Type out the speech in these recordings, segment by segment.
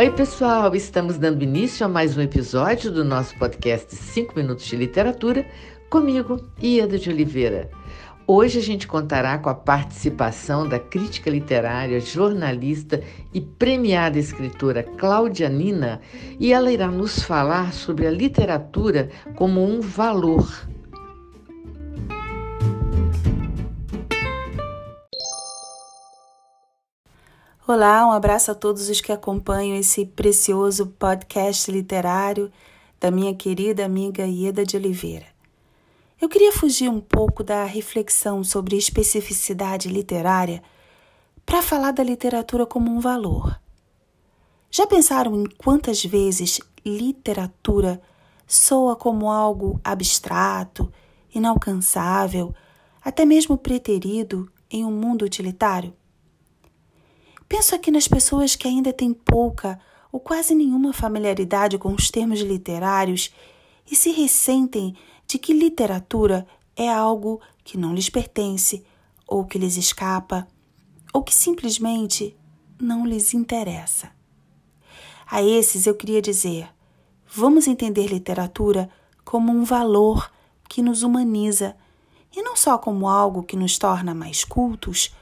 Oi, pessoal! Estamos dando início a mais um episódio do nosso podcast 5 Minutos de Literatura, comigo, Ieda de Oliveira. Hoje a gente contará com a participação da crítica literária, jornalista e premiada escritora Cláudia Nina, e ela irá nos falar sobre a literatura como um valor Olá, um abraço a todos os que acompanham esse precioso podcast literário da minha querida amiga Ieda de Oliveira. Eu queria fugir um pouco da reflexão sobre especificidade literária para falar da literatura como um valor. Já pensaram em quantas vezes literatura soa como algo abstrato, inalcançável, até mesmo preterido em um mundo utilitário? Penso aqui nas pessoas que ainda têm pouca ou quase nenhuma familiaridade com os termos literários e se ressentem de que literatura é algo que não lhes pertence, ou que lhes escapa, ou que simplesmente não lhes interessa. A esses eu queria dizer: vamos entender literatura como um valor que nos humaniza e não só como algo que nos torna mais cultos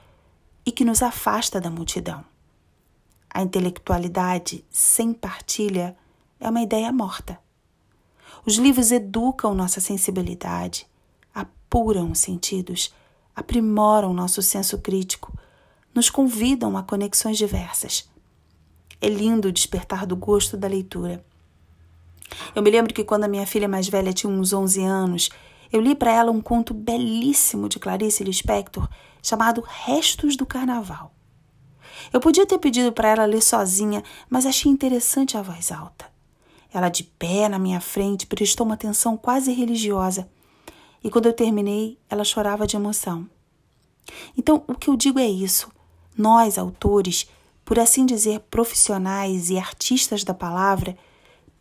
e que nos afasta da multidão. A intelectualidade sem partilha é uma ideia morta. Os livros educam nossa sensibilidade, apuram os sentidos, aprimoram nosso senso crítico, nos convidam a conexões diversas. É lindo despertar do gosto da leitura. Eu me lembro que quando a minha filha mais velha tinha uns 11 anos, eu li para ela um conto belíssimo de Clarice Lispector chamado Restos do Carnaval. Eu podia ter pedido para ela ler sozinha, mas achei interessante a voz alta. Ela, de pé na minha frente, prestou uma atenção quase religiosa. E quando eu terminei, ela chorava de emoção. Então, o que eu digo é isso. Nós, autores, por assim dizer, profissionais e artistas da palavra,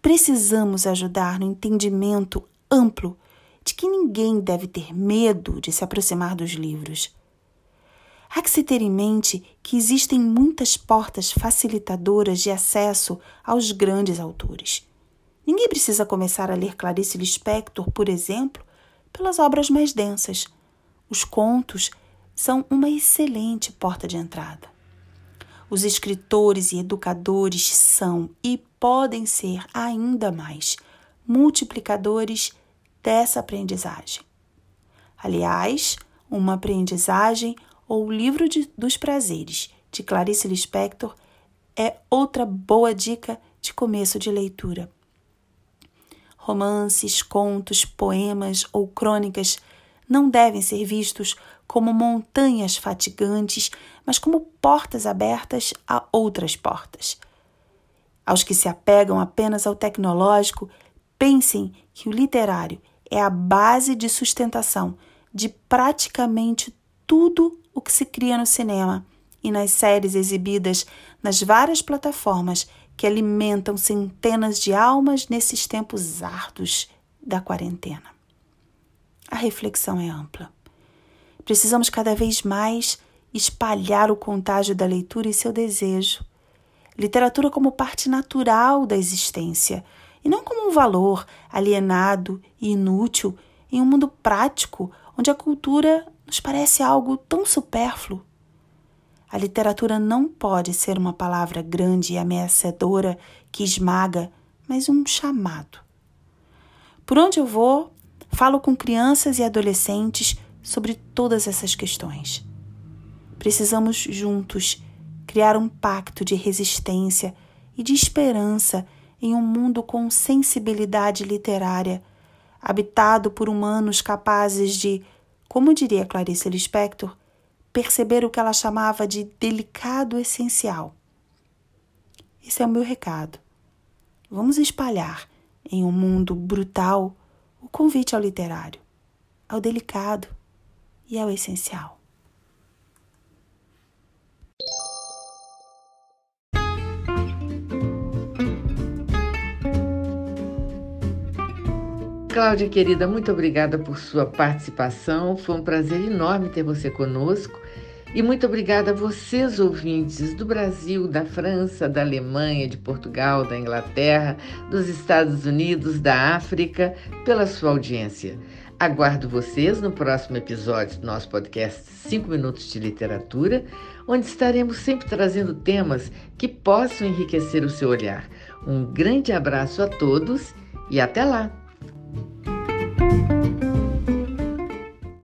precisamos ajudar no entendimento amplo que ninguém deve ter medo de se aproximar dos livros. Há que se ter em mente que existem muitas portas facilitadoras de acesso aos grandes autores. Ninguém precisa começar a ler Clarice Lispector, por exemplo, pelas obras mais densas. Os contos são uma excelente porta de entrada. Os escritores e educadores são e podem ser ainda mais multiplicadores dessa aprendizagem. Aliás, uma aprendizagem ou o livro de, dos prazeres de Clarice Lispector é outra boa dica de começo de leitura. Romances, contos, poemas ou crônicas não devem ser vistos como montanhas fatigantes, mas como portas abertas a outras portas. Aos que se apegam apenas ao tecnológico, pensem que o literário é a base de sustentação de praticamente tudo o que se cria no cinema e nas séries exibidas nas várias plataformas que alimentam centenas de almas nesses tempos árduos da quarentena. A reflexão é ampla. Precisamos cada vez mais espalhar o contágio da leitura e seu desejo. Literatura como parte natural da existência e não como um valor alienado e inútil em um mundo prático onde a cultura nos parece algo tão supérfluo. A literatura não pode ser uma palavra grande e ameaçadora que esmaga, mas um chamado. Por onde eu vou, falo com crianças e adolescentes sobre todas essas questões. Precisamos juntos criar um pacto de resistência e de esperança em um mundo com sensibilidade literária, habitado por humanos capazes de, como diria Clarice Lispector, perceber o que ela chamava de delicado essencial. Esse é o meu recado. Vamos espalhar em um mundo brutal o convite ao literário, ao delicado e ao essencial. Cláudia, querida, muito obrigada por sua participação. Foi um prazer enorme ter você conosco. E muito obrigada a vocês, ouvintes do Brasil, da França, da Alemanha, de Portugal, da Inglaterra, dos Estados Unidos, da África, pela sua audiência. Aguardo vocês no próximo episódio do nosso podcast 5 Minutos de Literatura, onde estaremos sempre trazendo temas que possam enriquecer o seu olhar. Um grande abraço a todos e até lá! Thank you.